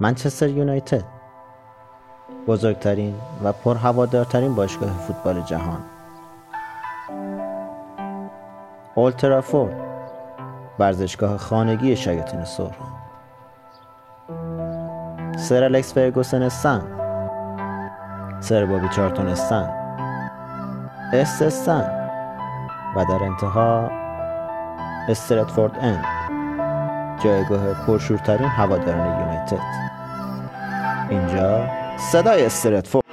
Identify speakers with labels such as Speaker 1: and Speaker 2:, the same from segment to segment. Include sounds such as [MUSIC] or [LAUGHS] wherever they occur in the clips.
Speaker 1: منچستر یونایتد. بزرگترین و پرهوادارترین باشگاه فوتبال جهان. اولترافورد ورزشگاه خانگی شیاطین سرخ سر الکس فرگوسن استن سر بابی چارتون استن استستن و در انتها استراتفورد اند. جایگاه پرشورترین هواداران یونایتد. اینجا صدای استراتفورد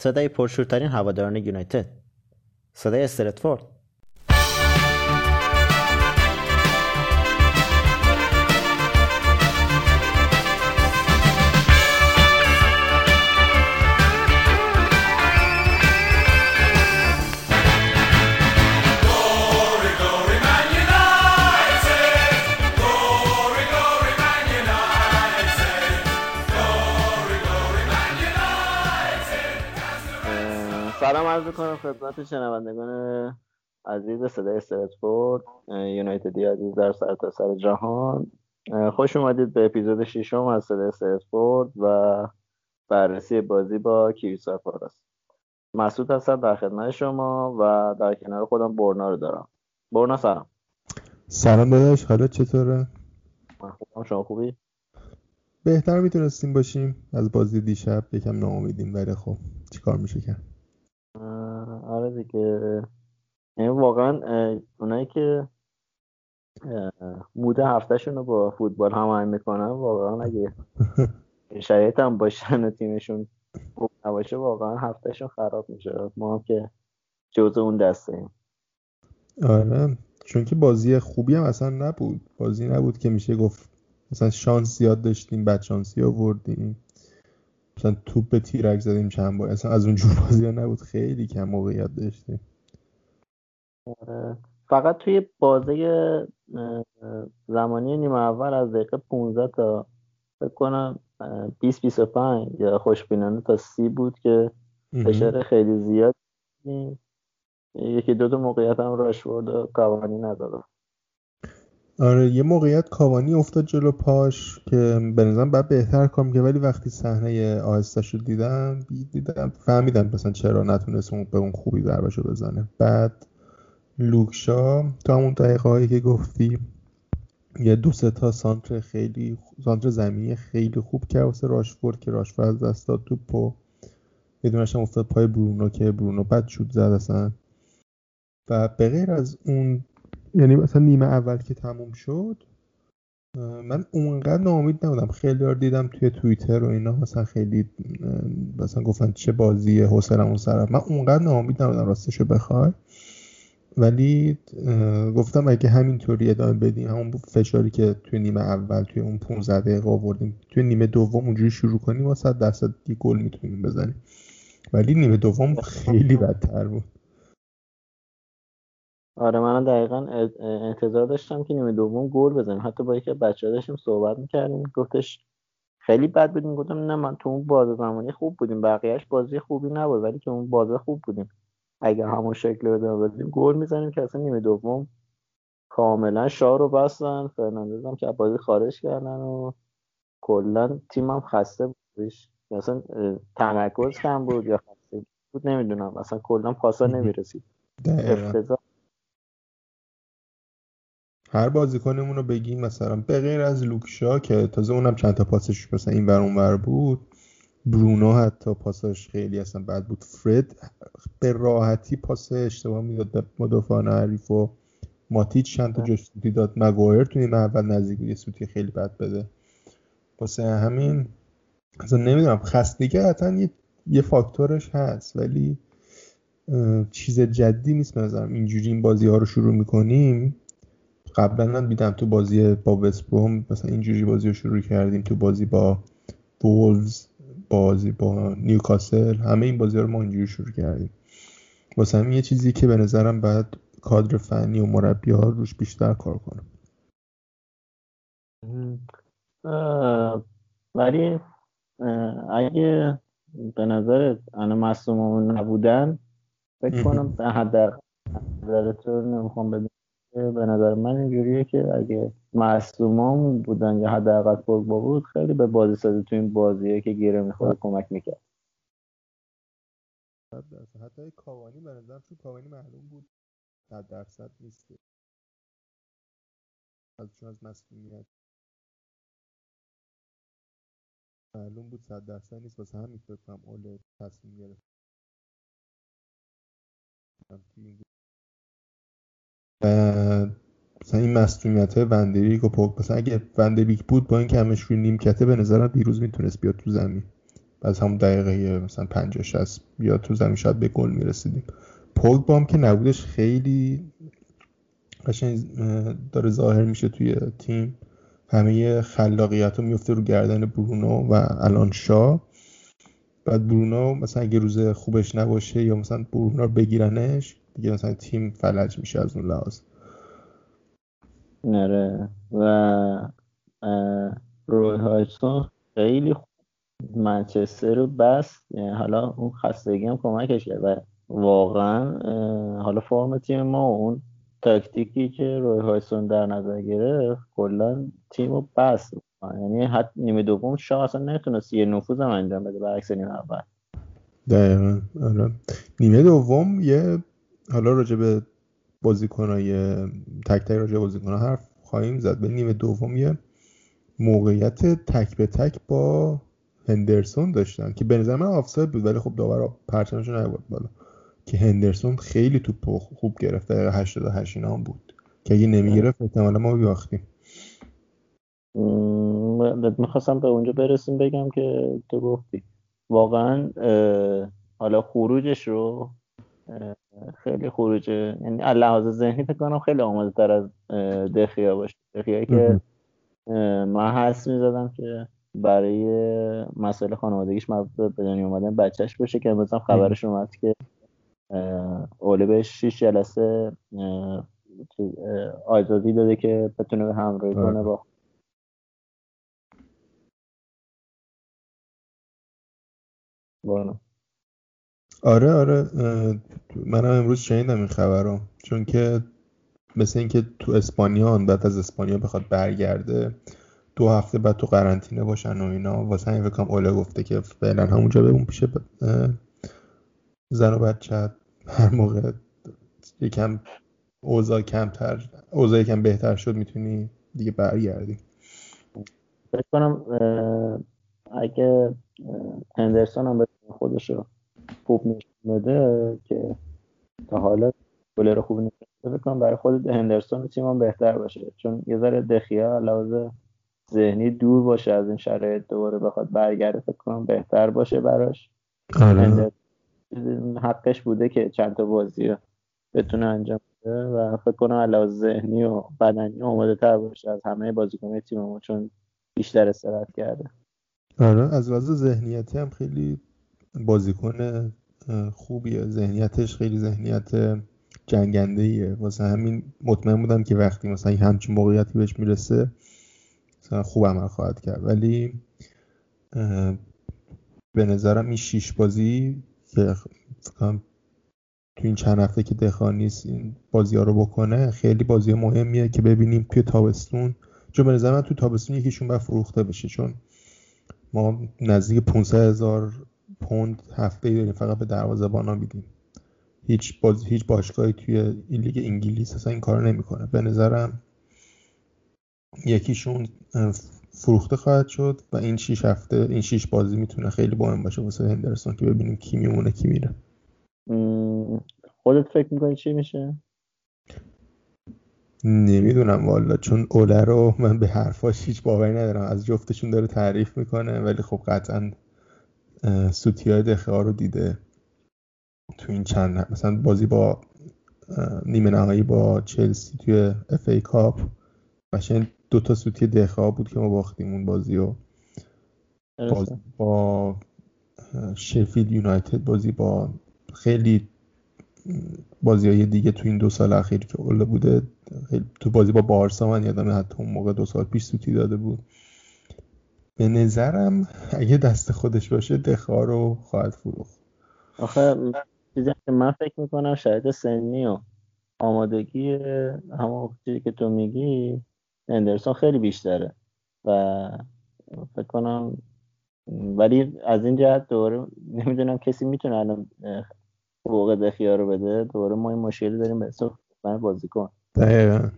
Speaker 1: صدای پرشورترین هواداران یونایتد. صدای استراتفورد عرض کنم خدمت شنوندگان عزیز صدای استراتفورد یونایتدی عزیز در سرتاسر سر جهان. خوش اومدید به اپیزود ششم از صدای استراتفورد و بررسی بازی با کیویسا پاراس مسعود هستم در خدمت شما و در کنار خودم برنا رو دارم. برنا سلام.
Speaker 2: سلام داداش حالا چطوره؟
Speaker 1: من خوبم شما خوبی؟
Speaker 2: بهتر می‌تونستیم باشیم. از بازی دیشب یکم ناامیدیم ولی خب چیکار میشه کرد
Speaker 1: آره دیگه. یعنی واقعا اونایی که مود هفتهشون رو با فوتبال هماهنگ می‌کنن واقعا اگه [LAUGHS] شرایط هم باشن و تیمشون خوب نباشه واقعا هفتهشون خراب میشه. ما هم که جز اون دسته ایم
Speaker 2: آره. چون که بازی خوبی هم اصلا نبود. بازی نبود که میشه گفت مثلا شانس زیاد داشتیم بد شانسی آوردیم. مثلا توپ به تیرک زدیم چند بار. اصلا از اونجور بازی ها نبود. خیلی کم موقعیت داشتیم.
Speaker 1: آره. فقط توی بازه زمانی نیمه اول از دقیقه 15 تا فکر کنم 20 25 یا خوشبینانه تا سی بود که فشار خیلی زیاد یکی دو تا موقعیت هم راشورد و کاوانی نداد
Speaker 2: آره یه موقعیت کاوانی افتاد جلو پاش که به نظرم بعد بهتر کام که ولی وقتی صحنه آهسته شد دیدم دیدم فهمیدم مثلا چرا نتونست اون به اون خوبی ضربه بزنه. بعد لوکشا تا همون دقیقه هایی که گفتی یه دو سه تا سانتر خیلی سانتر زمینی خیلی خوب کرد واسه راشفورد که راشفورد از دست داد توپو. یه دونش هم افتاد پای برونو که برونو بد شد زد اصلا. و به غیر از اون یعنی مثلا نیمه اول که تموم شد من اونقدر ناامید نبودم. خیلی یار دیدم توی توییتر و اینا مثلا خیلی مثلا گفتن چه بازی اون سر. من اونقدر ناامید نبودم راستشو بخوای. ولی گفتم اگه همینطوری ادامه بدیم همون فشاری که توی نیمه اول توی اون 15 دقیقه آوردیم توی نیمه دوم اونجوری شروع کنیم واسه درصد گل می‌تونیم بزنیم. ولی نیمه دوم خیلی بدتر بود.
Speaker 1: آره من دقیقا انتظار داشتم که نیمه دوم گل بزنیم. حتی با یکی بچه داشتیم صحبت می‌کردیم گفتش خیلی بد بودیم گفتم نه من تو اون بازه زمانی خوب بودیم. بقیهش بازی خوبی نبود ولی که اون بازه خوب بودیم. اگر همون شکل رو ادامه بدیم گل می‌زنیم که اصلا نیمه دوم کاملا شاه رو بستن. فرناندز هم که بازی خارج کردن و کلا تیم هم خسته بودش مثلا تمرکز کم بود یا خسته بود نمی‌دونم. اصلا کلا پاسا [LAUGHS] نمی‌رسید. افتضاح
Speaker 2: هر بازیکنمون رو بگیم مثلا به غیر از لوکشا که تازه اونم چند تا پاسش مثلا این ور اونور بود برونو حتی پاسش خیلی اصلا بد بود. فرد به راحتی پاس اشتباه می‌داد به مدافعان حریف و ماتیچ چند تا جسوتی داد. مگوایر تو این اول نزدیک یه سوتی خیلی بد بده. واسه همین اصلا نمی‌دونم خستگی حتی یه, یه فاکتورش هست ولی چیز جدی نیست نظرم. اینجوری این بازی ها رو شروع می‌کنیم. قبلا من دیدم تو بازی با وستبروم مثلا اینجوری بازی رو شروع کردیم تو بازی با وولز بازی با نیوکاسل همه این بازی رو ما اینجوری شروع کردیم. واسه همین یه چیزی که به نظرم بعد کادر فنی و مربی ها روش بیشتر کار کنه.
Speaker 1: ولی اگه به نظر انا مصوم نبودن فکر کنم حد نظرتون نمی‌خوام به نظر من اینجوریه که اگه معصومان بودن یا حداقل پوگبا بود خیلی به بازی سازی تو این بازیه که گیره می‌خواد کمک می‌کرد.
Speaker 2: حتی کاوانی به نظرم چون کاوانی معلوم بود صد درصد نیست. از چون از مسئولیت. معلوم بود صد درصد نیست. واسه همین فکر کنم اول تصمیم گرفت. مثلا این مسئولیت های وندریک و پوک مثلا اگه وندریک بود با این که همش روی نیمکته به نظرم دیروز می‌تونست بیاد تو زمین. از همون دقیقه مثلا 50 60 بیاد تو زمین شاید به گل می‌رسیدیم. پوک بام که نبودش خیلی قشنگ داره ظاهر میشه توی تیم. همه خلاقیت رو میفته رو گردن برونو و الان شا. بعد برونو مثلا اگه روز خوبش نباشه یا مثلا برونو رو بگیرنش دیگه مثلا تیم فلج میشه از اون لحاظ.
Speaker 1: نره و روی هایسون خیلی خوب. منچستر رو بست. یعنی حالا اون خستگی هم کمکش کرد. و واقعا حالا فرم تیم ما اون تاکتیکی که روی هایسون در نظر گرفت کلا تیم رو بست. یعنی حتی نیمه دوم شاه اصلا نتونست یه نفوذ هم انجام بده برعکس نیمه اول.
Speaker 2: دقیقا. آره. نیمه دوم یه حالا راجع به بازیکنهای تک تک راجع بازیکنها حرف خواهیم زد. به نیمه دوم یه موقعیت تک به تک با هندرسون داشتن که به نظر من آفساید بود ولی خب داور پرچمش نبود بالا. که هندرسون خیلی توپ خوب گرفت دقیقه 88 اینا بود. که اگه نمی‌گرفت احتمالا ما بیاختیم
Speaker 1: می‌خواستم به اونجا برسیم بگم که تو گفتی. واقعا حالا خروجش رو خیلی خروج یعنی لحاظ ذهنی فکر کنم خیلی آماده تر از دخیا باشه. دخیایی که من حس می‌زدم که برای مسئله خانوادگیش مربوط به دنیا اومدن بچهش باشه که مثلا خبرش اومد که اوله بهش شیش جلسه آزادی داده که بتونه به همراهی کنه با
Speaker 2: بانو آره آره منم امروز شنیدم این خبر رو چون که مثل اینکه تو اسپانیا بعد از اسپانیا بخواد برگرده دو هفته بعد تو قرنطینه باشن و اینا. واسه همین فکرم اوله گفته که فعلا همونجا بمون پیش زن و بچه هر موقع یکم اوضاع کمتر اوضاع یکم بهتر شد می‌تونی دیگه برگردی.
Speaker 1: فکر کنم اگه هندرسون هم خودش رو خوب نشون بده که تا حالا گلر خوب نشون بده کنم برای خود هندرسون تیم هم بهتر باشه. چون یه ذره دخیا لحاظ ذهنی دور باشه از این شرایط دوباره بخواد برگرده فکر کنم بهتر باشه براش. آره. حقش بوده که چند تا بازی بتونه انجام بده و فکر کنم علاوه ذهنی و بدنی آماده تر باشه از همه بازیکن تیم ما چون بیشتر استراحت کرده.
Speaker 2: آره از لحاظ ذهنیتی هم خیلی بازیکن خوبیه. ذهنیتش خیلی ذهنیت جنگنده ایه واسه همین مطمئن بودم که وقتی مثلا همچین موقعیتی بهش می‌رسه مثلا خوب عمل خواهد کرد. ولی به نظرم این شیش بازی که تو این چند هفته که دخان نیست این بازی ها رو بکنه خیلی بازی مهمیه که ببینیم توی تابستون. چون به نظر من تو تابستون یکیشون باید فروخته بشه. چون ما نزدیک 500 هزار پوند هفته ای داریم فقط به دروازه بانا میدیم. هیچ باز هیچ باشگاهی توی این لیگ انگلیس اصلا این کار نمی‌کنه. به نظرم یکیشون فروخته خواهد شد و این شیش هفته این شیش بازی می‌تونه خیلی مهم باشه واسه هندرسون که ببینیم کی میمونه کی میره.
Speaker 1: خودت فکر می‌کنی چی میشه؟
Speaker 2: نمی‌دونم والا چون اوله رو من به حرفاش هیچ باوری ندارم. از جفتشون داره تعریف می‌کنه ولی خب قطعا سوتی های دخه ها رو دیده تو این چند مثلا بازی با نیمه نهایی با چلسی توی اف ای کاپ. قشنگ دو تا سوتی دخه ها بود که ما باختیم اون بازی و باز با شفیل یونایتد بازی با خیلی بازی های دیگه تو این دو سال اخیر که اوله بوده. تو بازی با بارسا من یادم حتی اون موقع دو سال پیش سوتی داده بود. به نظرم اگه دست خودش باشه دخار رو خواهد فروخت.
Speaker 1: آخه چیزی که من فکر می‌کنم شاید سنی و آمادگی همون چیزی که تو میگی اندرسون خیلی بیشتره و فکر کنم ولی از این جهت دوره نمی‌دونم کسی می‌تونه الان حقوق دخیا رو بده. دوره ما این مشکلی داریم به بازیکن.
Speaker 2: دقیقا.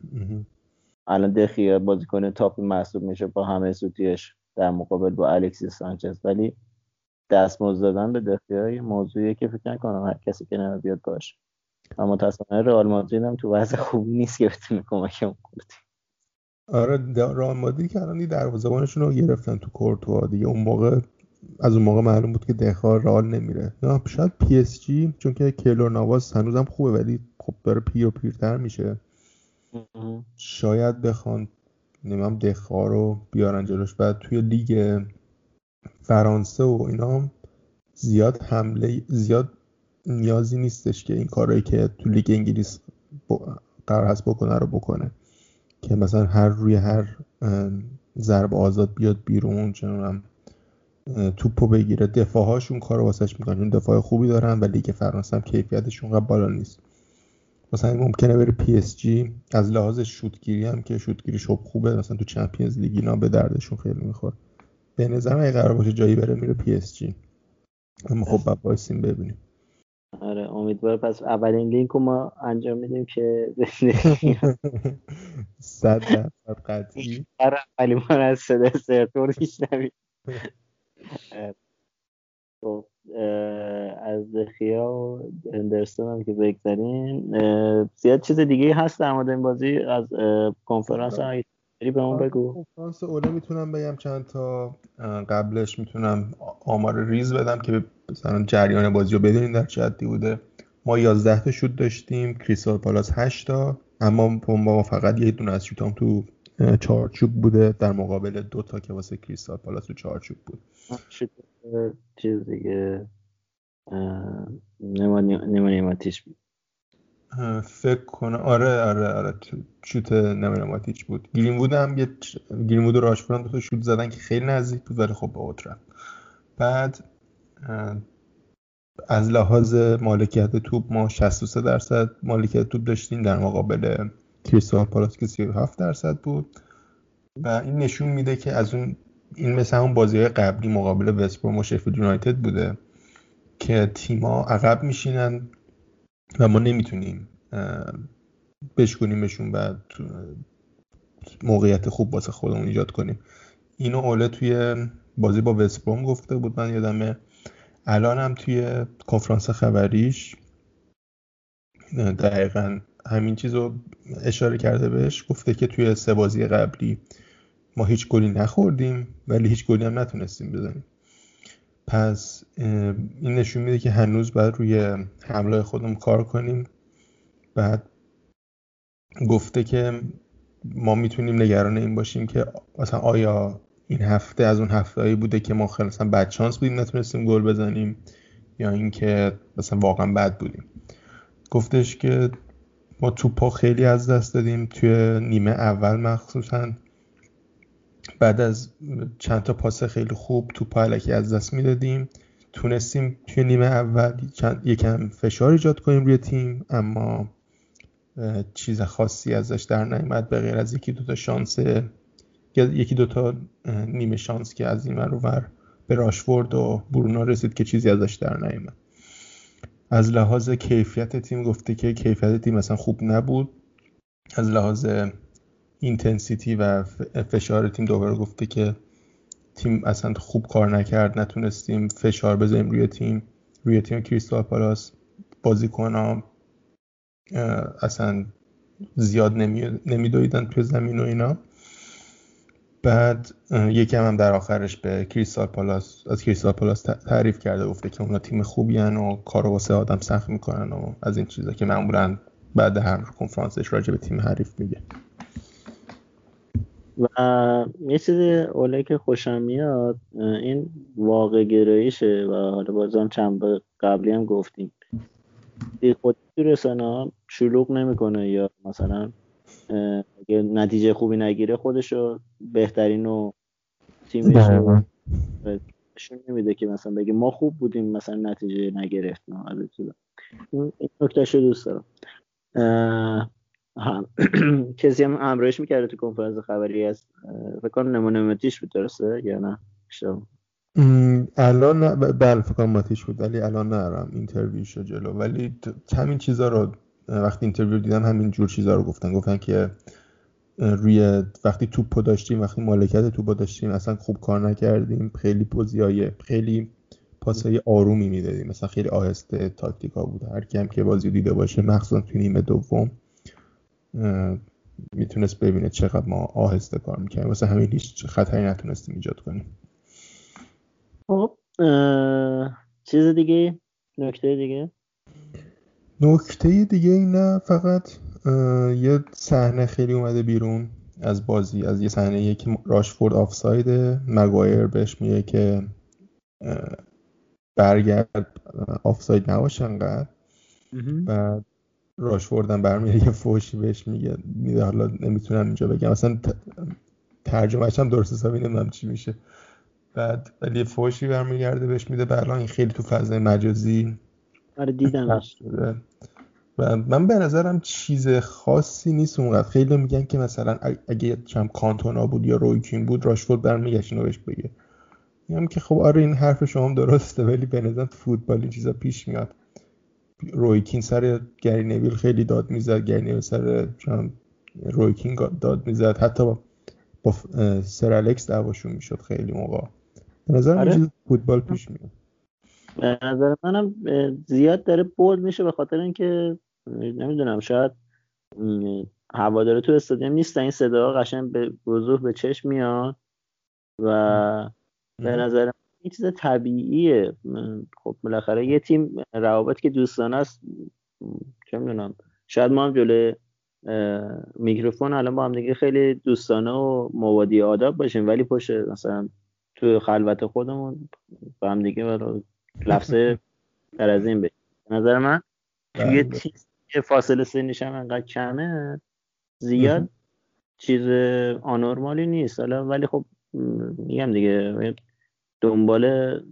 Speaker 1: الان دخیا بازیکن تاپی محسوب میشه با همه سوتیش. در مقابل با الکسیس سانچز. ولی دستمزد دادن به دخیا موضوعیه که فکر نکنم هر کسی که بیاد باشه اما متاسفانه رئال مادرید هم تو وضع خوبی نیست که بتونه کمکمون کنه.
Speaker 2: آره رئال مادرید که الان دروازه‌بانشون رو گرفتن تو کورتوا. دیگه اون موقع از اون موقع معلوم بود که دخار رئال نمیره. یا شاید PSG چون که کیلور ناواس هنوزم خوبه ولی خب داره پیر و پیرتر میشه. شاید بخوان نمیم دخار رو بیارن جلوش. بعد توی لیگ فرانسه و اینا زیاد حمله زیاد نیازی نیستش که این کارهایی که تو لیگ انگلیس قرار هست بکنه رو بکنه. که مثلا هر روی هر ضرب آزاد بیاد بیرون چنانم توپو بگیره. دفاعهاشون کار واسش می‌کنن. چون دفاع خوبی دارن و لیگ فرانسه هم کیفیتشون قبل بالا نیست. مثلا ممکنه بره PSG از لحاظ شوتگیری هم که شوتگیریش خوبه مثلا تو Champions League اینا به دردشون خیلی می‌خوره. به نظرم اگه قرار باشه جایی بره میره PSG اما خب بعد بایستیم ببینیم.
Speaker 1: آره امیدوار پس اولین لینک رو ما انجام میدیم که [LAUGHS]
Speaker 2: صد درصد قطعی.
Speaker 1: آره ولی من از صدا سرتور میشنویم [LAUGHS] خب. از دخیا و هندرسون هم که بگذاریم زیاد چیز دیگه هست در مورد این بازی؟ از کنفرانس به اون بگو.
Speaker 2: کنفرانس اوله می‌تونم بگم چند تا قبلش می‌تونم آمار ریز بدم که مثلا جریان بازی رو بدونین در چه حدی بوده. ما 11 تا شوت داشتیم کریستال پالاس 8 تا اما ما فقط یه دونه از شوتام تو چارچوب بوده. در مقابل دو تا که واسه کریستال پالاس تو چارچوب بود.
Speaker 1: چیز دیگه نمانیماتیش بود
Speaker 2: فکر کنم. آره آره آره. شوت نمانیماتیچ بود. گرین بود هم یه گرین بود و راشفورد دو تا شوت زدن که خیلی نزدیک بود ولی خب به اوت بعد از لحاظ مالکیت توپ ما 63 درصد مالکیت توپ داشتیم. در مقابل کریستال پالاس که 37 درصد بود. و این نشون میده که از اون این مثل اون بازی های قبلی مقابل وستبروم و شفیلد یونایتد بوده که تیما عقب میشینن و ما نمی‌تونیم بشکنیمشون و موقعیت خوب واسه خودمون ایجاد کنیم. اینو اوله توی بازی با وستبروم گفته بود. من یادمه الان هم توی کنفرانس خبریش دقیقا همین چیز رو اشاره کرده بهش. گفته که توی سه بازی قبلی ما هیچ گلی نخوردیم ولی هیچ گلی هم نتونستیم بزنیم. پس این نشون میده که هنوز باید روی حمله خودمون کار کنیم. بعد گفته که ما می‌تونیم نگران این باشیم که مثلا آیا این هفته از اون هفتهایی بوده که ما خیلی مثلا بد شانس بودیم نتونستیم گل بزنیم یا اینکه مثلا واقعا بد بودیم. گفتش که ما توپا خیلی از دست دادیم توی نیمه اول مخصوصا. بعد از چند تا پاس خیلی خوب توپ علکی از دست می‌دادیم. تونستیم توی نیمه اول چند یکم فشار ایجاد کنیم روی تیم اما چیز خاصی ازش در نیامد به غیر از یکی دوتا شانس یکی دوتا نیمه شانس که از این رو ور به راشفورد و برونا رسید که چیزی ازش در نیامد از لحاظ کیفیت تیم گفته که کیفیت تیم مثلا خوب نبود. از لحاظ intensity و فشار تیم دوباره گفته که تیم اصلا خوب کار نکرد نتونستیم فشار بذاریم روی تیم روی تیم کریستال پالاس. بازیکن اصلا زیاد نمیدویدن توی زمین و اینا. بعد یکم هم در آخرش به کریستال پالاس از کریستال پالاس تعریف کرده گفته که اونا تیم خوبی هن و کارو واسه آدم سخت می‌کنن و از این چیزا که معمولا بعد هر کنفرانسش راجع به تیم حریف میگه.
Speaker 1: و یه اوله که خوشم میاد این موقع گرایشه و حالا بازم چند قبلی هم گفتیم. خود تو رسانه شلوغ نمی‌کنه یا مثلا اگه نتیجه خوبی نگیره خودشو بهترین و تیمش نشون نمیده که مثلا بگه ما خوب بودیم مثلا نتیجه نگرفتیم. این نکتهشو دوست دارم. [CLEARS THROAT] کسی هم همراهش می‌کرده تو کنفرانس خبری از فکر کنم نمانیا ماتیچ بود درسته؟ یا نه؟
Speaker 2: الان بله فکر ماتیچ بود ولی الان نرم interview شو جلو. ولی همین چیزا رو وقتی interview دیدم همین جور چیزا رو گفتن. گفتن که روی وقتی توپو داشتیم وقتی مالکیت توپو داشتیم اصلا خوب کار نکردیم. خیلی های خیلی پاسای آرومی می‌دادیم. مثلا خیلی آهسته تاکتیکا بود. هر کیم که بازی دیده باشه مخصوصا تو نیمه دوم. می‌تونست ببینه چقدر ما آهسته کار می‌کنیم مثلا همین هیچ خطری نتونستیم ایجاد کنیم.
Speaker 1: خب چیز دیگه؟ نکته دیگه؟
Speaker 2: نکته دیگه نه فقط یه صحنه خیلی اومده بیرون از بازی از یه صحنه که راشفورد آفساید. مگایر بهش میگه که برگرد آفساید نباشه انقدر. بعد راشفورد هم برمیاد یه فوشی بهش میگه میده حالا نمی‌تونم اینجا بگم اصلا ترجمهش هم درست حسابی نمی‌دونم چی میشه. بعد ولی یه فوشی برمیگرده بهش میده برلا این خیلی تو فضای مجازی.
Speaker 1: آره دیدم [LAUGHS]
Speaker 2: و من به نظرم چیز خاصی نیست اونقدر. خیلی میگن که مثلا اگه چم کانتونا بود یا رویکین بود راشفورد برمیگشت اینو بهش بگه. میگم که خب آره این حرف شما درسته ولی به نظر فوتبال این چیزا پیش میاد. رویکین سر گری نویل خیلی داد می‌زد گری نویل سر رویکین داد می‌زد. حتی با, سر الکس دعواشون می‌شد خیلی موقع. به نظر آره. فوتبال پیش میاد.
Speaker 1: به نظر منم زیاد داره بولد میشه به خاطر اینکه نمی‌دونم شاید هواداره تو استادیوم نیستن این صدا قشنگ به وضوح به چشم میاد و به نظر این چیز طبیعیه. خب بالاخره یه تیم روابط که دوستانه است چه می‌دونم شاید ما هم جلوی میکروفون الان با هم دیگه خیلی دوستانه و موادی آداب باشیم ولی پشت مثلا تو خلوت خودمون با هم دیگه لفظه در از این به نظر من توی بله. چیز که فاصله سنیش هم انقدر کمه زیاد چیز آنورمالی نیست. حالا ولی خب میگم دیگه دنبال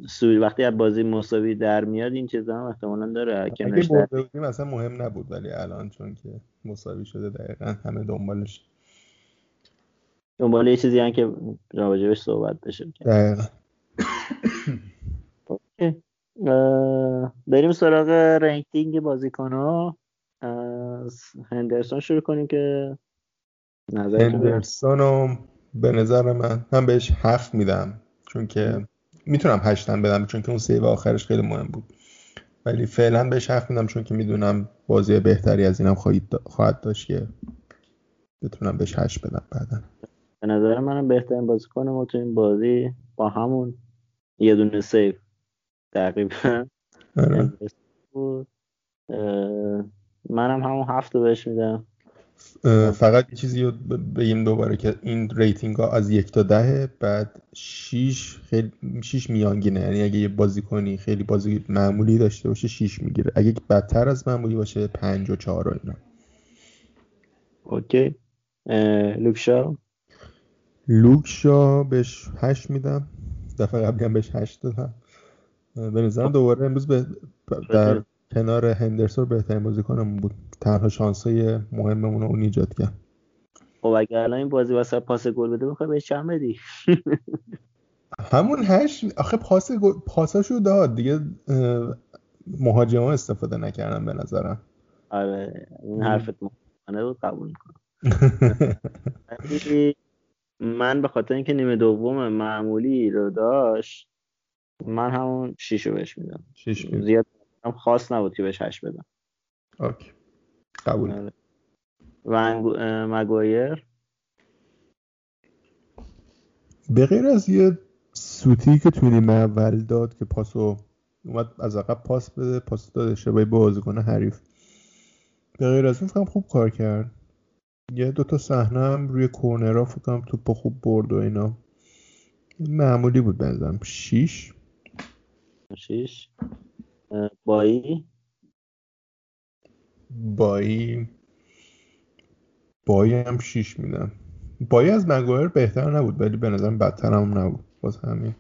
Speaker 1: سوی وقتی از بازی مساوی در میاد این چیزا هم احتمالا داره.
Speaker 2: اگه برده مثلا مهم نبود ولی الان چون که مساوی شده دقیقا همه دنبالش.
Speaker 1: دنبال یه چیزی هم که راجبش صحبت بشه.
Speaker 2: دقیقا. [LAUGHS]
Speaker 1: بریم سراغ ranking بازیکن ها. از هندرسون شروع کنیم که
Speaker 2: نظر هندرسون به نظر من هم بهش هفت میدم چون که می‌تونم هشتم بدم چون که اون save آخرش خیلی مهم بود. ولی فعلا بهش هفت میدم چون که می‌دونم بازی بهتری از اینم خواهد داشت که بتونم بهش هشت بدم بعدا.
Speaker 1: به نظر منم بهترین بازیکن ما تو این بازی با همون یه دونه save تقریبا. آره. [LAUGHS] منم همون هفت بهش میدم.
Speaker 2: فقط یه چیزی رو بگیم دوباره که این rating ها از یک تا ده بعد شیش خیلی شیش میانگینه. یعنی اگه یه بازی کنی خیلی بازی معمولی داشته باشه شیش می‌گیره. اگه بدتر از معمولی باشه پنج و چهار و اینا.
Speaker 1: اوکی. لوکشا
Speaker 2: لوکشا بهش هشت میدم. دفعه قبلی هم بهش هشت دادم. به نظر خب. دوباره امروز به در کنار هندرسون بهترین بازیکنمون بود. تنها شانسای مهممون رو اون ایجاد کرد.
Speaker 1: خب اگه الان این بازی واسه پاس گل بده می‌خوای بهش چند بدی؟ [LAUGHS]
Speaker 2: همون هشت آخه پاس گل پاساشو داد. دیگه مهاجما استفاده نکردم به نظرم.
Speaker 1: آره این حرفت مهمانه بود قبول می‌کنم [LAUGHS] من به خاطر اینکه نیمه دوم معمولی رو داشت من همون شیشو بهش میدم.
Speaker 2: شیش میدم
Speaker 1: زیاد هم خاص نبود که بهش هشت بدم.
Speaker 2: اوکی. قبول آره.
Speaker 1: و مگوایر؟
Speaker 2: به غیر از یه سوتی که توی نیمه اول داد که پاسو اومد از عقب پاس بده پاس داد اشتباهی بازیکن حریف. به غیر از اون خوب کار کرد. یه دوتا صحنه هم روی کورنرها فکرم توپ خوب برد و اینا. معمولی بود بنظرم شیش.
Speaker 1: شیش. بایی؟
Speaker 2: بایی بایی هم شیش میدم. بایی از مگایر بهتر نبود ولی به نظرم بدتر هم نبود. باز همین.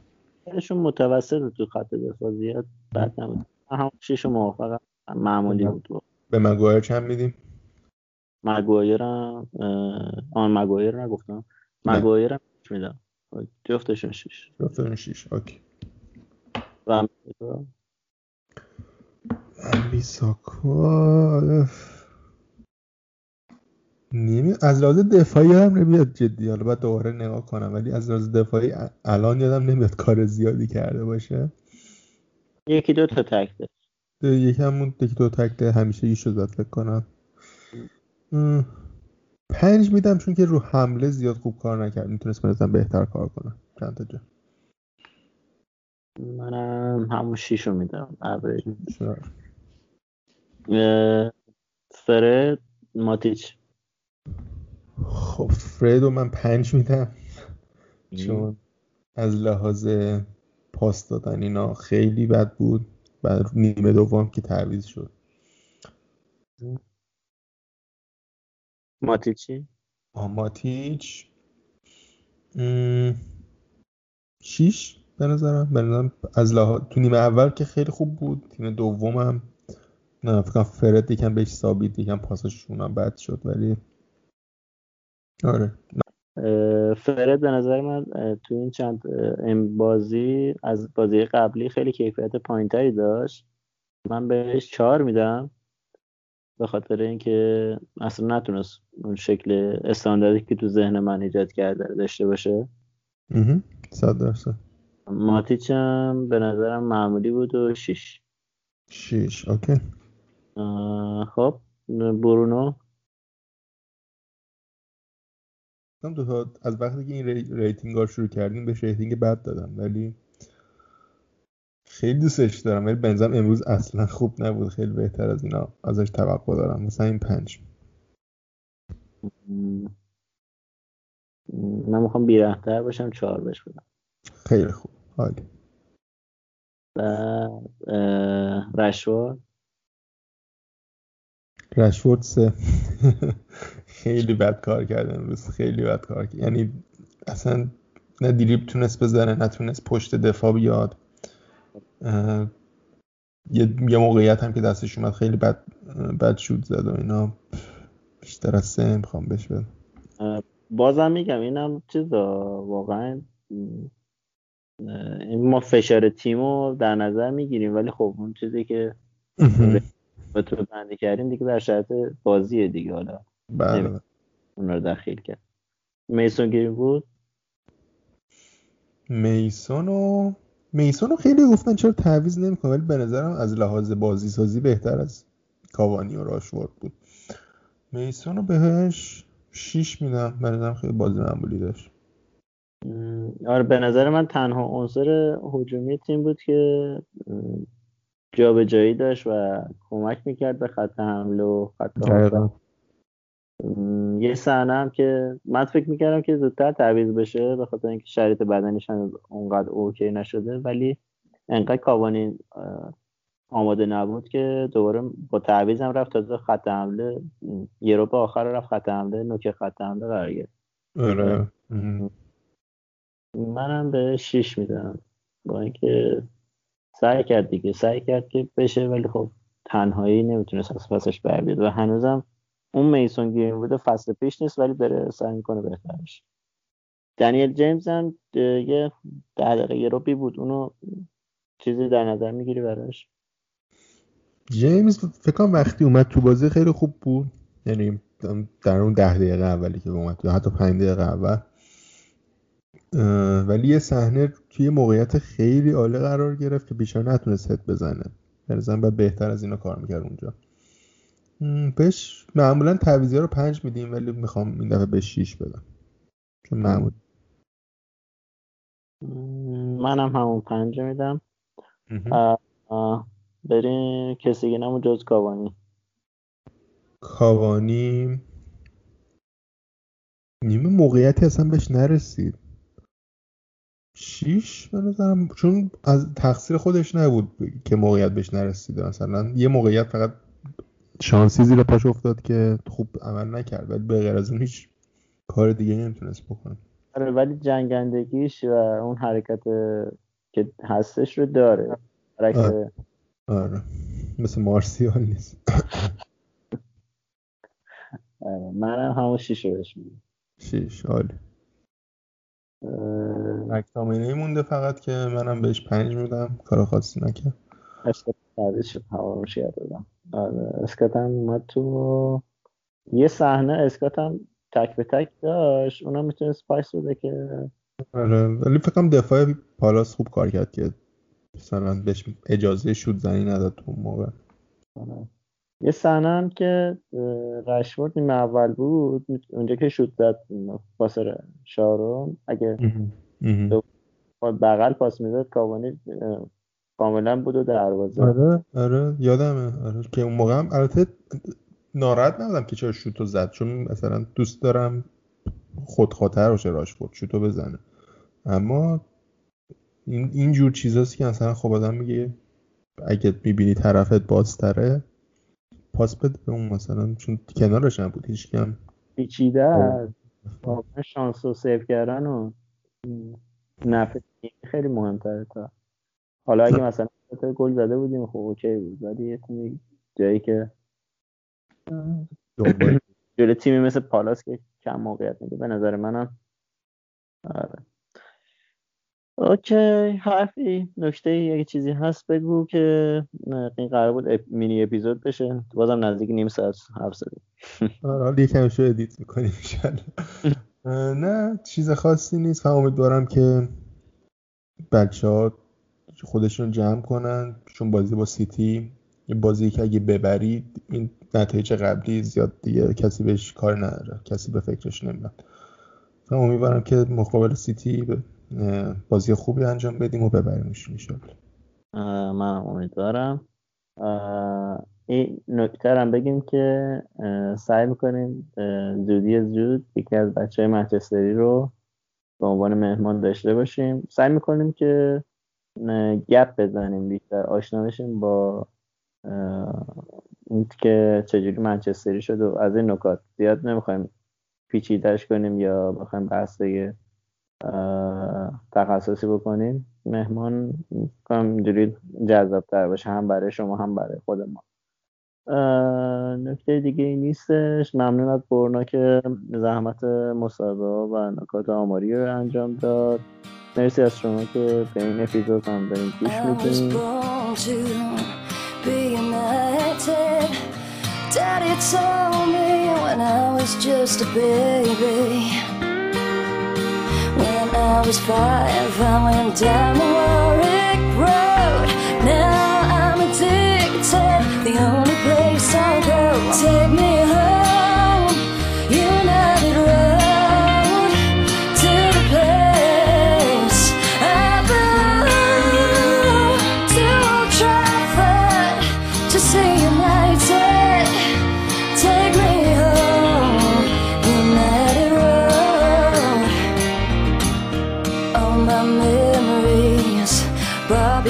Speaker 1: خیلیشون متوسط تو خط دفاع زیاد بد نبود. هم شیش موافقم. معمولی بود.
Speaker 2: به مگایر چند میدیم؟
Speaker 1: مگایر هم آن مگایر نگفتم. مگایر هم میدم. جفتشون شیش.
Speaker 2: جفتشون شیش. اوکی.
Speaker 1: و
Speaker 2: بیساکا نیمی از لحاظ دفاعی هم نمیاد جدی. حالا باید دوباره نگاه کنم. ولی از لحاظ دفاعی الان یادم نمیاد کار زیادی کرده باشه.
Speaker 1: یکی دو تا تکته
Speaker 2: یکی همون یکی دو تکته همیشه رو زد فکر کنم. پنج میدم چون که رو حمله زیاد خوب کار نکرد. می‌تونست مثلا بهتر کار کنه. چند تا جا؟
Speaker 1: منم همون شیش رو میدم فرد ماتیچ.
Speaker 2: خب فردو من پنج میدم. چون از لحاظ پاس دادن اینا خیلی بد بود. بعد نیمه دوم که تعویض شد.
Speaker 1: ماتیچی؟
Speaker 2: ماتیچ. شیش به نظرم. به نظرم از لحاظ تو نیمه اول که خیلی خوب بود. تیم دومم نه فکر فرد یکم بهش ثابت یکم پاسشون هم بد شد ولی آره.
Speaker 1: فرد به نظر من تو این چند بازی از بازی قبلی خیلی کیفیت پایینتری داشت. من بهش چهار میدم به خاطر اینکه اصلا نتونست اون شکل استانداردی که تو ذهن من ایجاد کرده داشته باشه.
Speaker 2: صد درصد.
Speaker 1: ماتیچ هم به نظرم معمولی بود و شیش.
Speaker 2: شیش. okay.
Speaker 1: خب برونو.
Speaker 2: دو تا از وقتی که این rating ها شروع کردیم به rating بد دادم ولی خیلی دوستش دارم ولی بنظرم امروز اصلا خوب نبود خیلی بهتر از اینا ازش توقع دارم. مثلا این پنج.
Speaker 1: من می‌خوام بیرحم‌تر باشم چهار بش بدم.
Speaker 2: خیلی خوب حالی
Speaker 1: و رشوار.
Speaker 2: رشورد سه. [LAUGHS] خیلی بد کار کرده امروز. خیلی بد کار یعنی اصلا نه دیریب تونست بزنه نتونست پشت دفاع بیاد. یه, یه موقعیت هم که دستش اومد خیلی بد بد شود زد و اینا. بیشتر از سه می‌خوام بهش بدم.
Speaker 1: بازم میگم اینم چیزا واقعا. ما فشار تیمو در نظر می‌گیریم ولی خب اون چیزی که به تو بندی کردیم دیگه در شرط بازیه دیگه حالا.
Speaker 2: بله.
Speaker 1: اون رو دخیل کرد. میسون گیریم بود؟
Speaker 2: میسون و میسون رو خیلی گفتن چرا تعویض نمی‌کنه ولی به نظرم از لحاظ بازی سازی بهتر از کاوانی و راشورد بود. میسون رو بهش شیش میدم. به نظرم خیلی بازی معمولی داشت.
Speaker 1: آره به نظر من تنها عنصر هجومی تیم بود که جابجایی داشت و کمک می‌کرد به خط حمله و خط یه صحنه هم که من فکر می‌کردم که زودتر تعویض بشه به خاطر اینکه شرایط بدنیش اونقدر اوکی نشده ولی انقدر کاوانی آماده نبود که دوباره با تعویض هم رفت تازه خط حمله یه رو آخر رفت خط حمله نوک خط حمله قرار گرفت.
Speaker 2: آره.
Speaker 1: منم به شیش میدم. با اینکه سعی کرد دیگه سعی کرد که بشه ولی خب تنهایی نمی‌تونست از پسش بر و هنوزم اون میسون گرین بوده فصل پیش نیست ولی داره سعی می‌کنه بهترش دنیل جیمز هم یه ده دقیقه روبی بود. اونو چیزی در نظر می‌گیری براش؟
Speaker 2: جیمز فکر وقتی اومد تو بازی خیلی خوب بود. یعنی در اون ده دقیقه اولی که اومد یا حتی پنج دقیقه اول. ولی یه صحنه توی موقعیت خیلی عالی قرار گرفت که بیشتر نتونست هد بزنه. برزن باید بهتر از اینا کار می‌کرد اونجا. بهش معمولا تعویزی رو پنج میدیم ولی می‌خوام این دفعه به شیش بدم. چون معمول
Speaker 1: منم همون پنج میدم. بریم کسی دیگه نمون جز کاوانی.
Speaker 2: کاوانی نیمه موقعیتی اصلا بهش نرسید. شیش به نظرم چون از تقصیر خودش نبود که موقعیت بهش نرسیده مثلا یه موقعیت فقط شانسی زیر پاش افتاد که خوب عمل نکرد ولی به غیر از اون هیچ کار دیگه نمی‌تونست بکنه
Speaker 1: آره ولی جنگندگیش و اون حرکت که هستش رو داره
Speaker 2: آره. آره. مثل مارسیال نیست [LAUGHS]
Speaker 1: آره. منم همون شیش رو بهش
Speaker 2: شیش عالی مکتامینه مونده فقط که منم بهش پنج میدم. کار خاصی نکرد.
Speaker 1: اسکات بعدش شد همارمش دادم آره اسکات هم اومد تو یه صحنه اسکات هم تک به تک داشت. اونا می‌تونه سپایس بوده که
Speaker 2: آره ولی فکرم دفاع پالاس خوب کار کرد که مثلا بهش اجازه شود زنی نداد تو موقع.
Speaker 1: آره. یه صحنه هم که رشورد نیمه اول بود اونجا که شوت زد پاسر شارون اگه بغل پاس می‌داد کاوانی کاملا بود و دروازه.
Speaker 2: آره آره یادمه. آره که اون موقع هم البته ناراحت نبودم که چرا شوتو زد چون مثلا دوست دارم خودخاطر باشه راشفورد شوتو بزنه. اما این اینجور چیزاست که مثلا خب آدم میگه اگه می‌بینی طرفت بازتره پاس بده به اون مثلا چون کنارش هم. بود هیچ کم
Speaker 1: پیچیده است شانس رو سیف کردن و نفع خیلی مهمتره تا. حالا اگه مثلا گل زده بودیم خب okay بود. ولی جایی که [CLEARS THROAT] جلو تیمی مثل پالاس که کم موقعیت میده. به نظر منم آره. okay حرفی نکته اگه چیزی هست بگو که این قرار بود mini episode بشه. بازم نزدیک نیم ساعت حرف زدیم. [LAUGHS]
Speaker 2: آره حالا یکم شو edit می‌کنیم نه چیز خاصی نیست. فهم امیدوارم که بچه ها خودشون جمع کنن. چون بازی با سیتی بازی که اگه ببرید این نتایج قبلی زیاد دیگه کسی بهش کار نداره. کسی به فکرش نمیاد. امیدوارم که مقابل سیتی بازی خوبی انجام بدیم و ببریمش انشالله
Speaker 1: من امیدوارم. این نکته هم بگیم که سعی می‌کنیم زودی زود یکی از بچه های منچستری رو به عنوان مهمان داشته باشیم. سعی می‌کنیم که گپ بزنیم بیشتر آشنا بشیم با این که چجوری منچستری شد و از این نکات زیاد نمی‌خوایم پیچیدهش کنیم یا بخوایم بحثه تخصصی بکنیم مهمان اینجوری جذاب تر باشه. هم برای شما هم برای خود ما. نکته دیگه ای نیستش. ممنون از برنا که زحمت مصاحبه و نکات آماری رو انجام داد. مرسی از شما که به این اپیزود هم داریم گوش میدیم Daddy told me when I was just a baby. I was five, I went down the Warwick Road. Now I'm addicted, the only place I'll go. Take me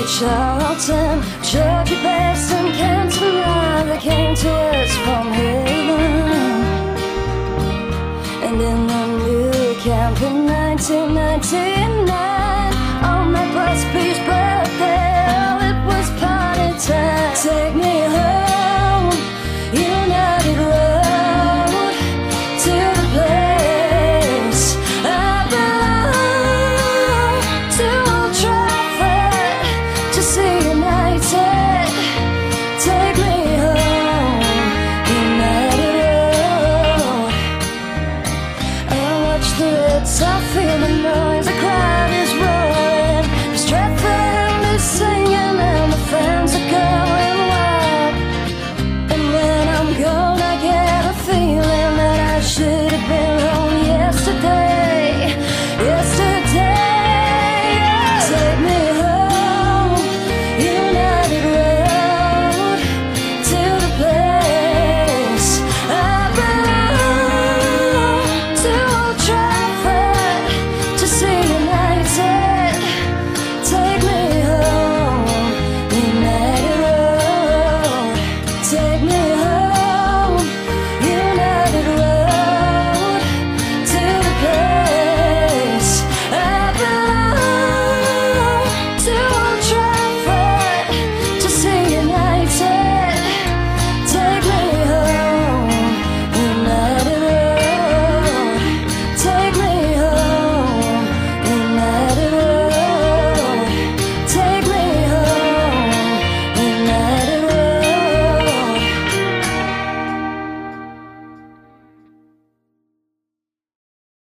Speaker 1: Baby Charlton took your best and came to life They came to us from heaven And in the new camp in 1999 On my first beach birthday, oh it was party time Take me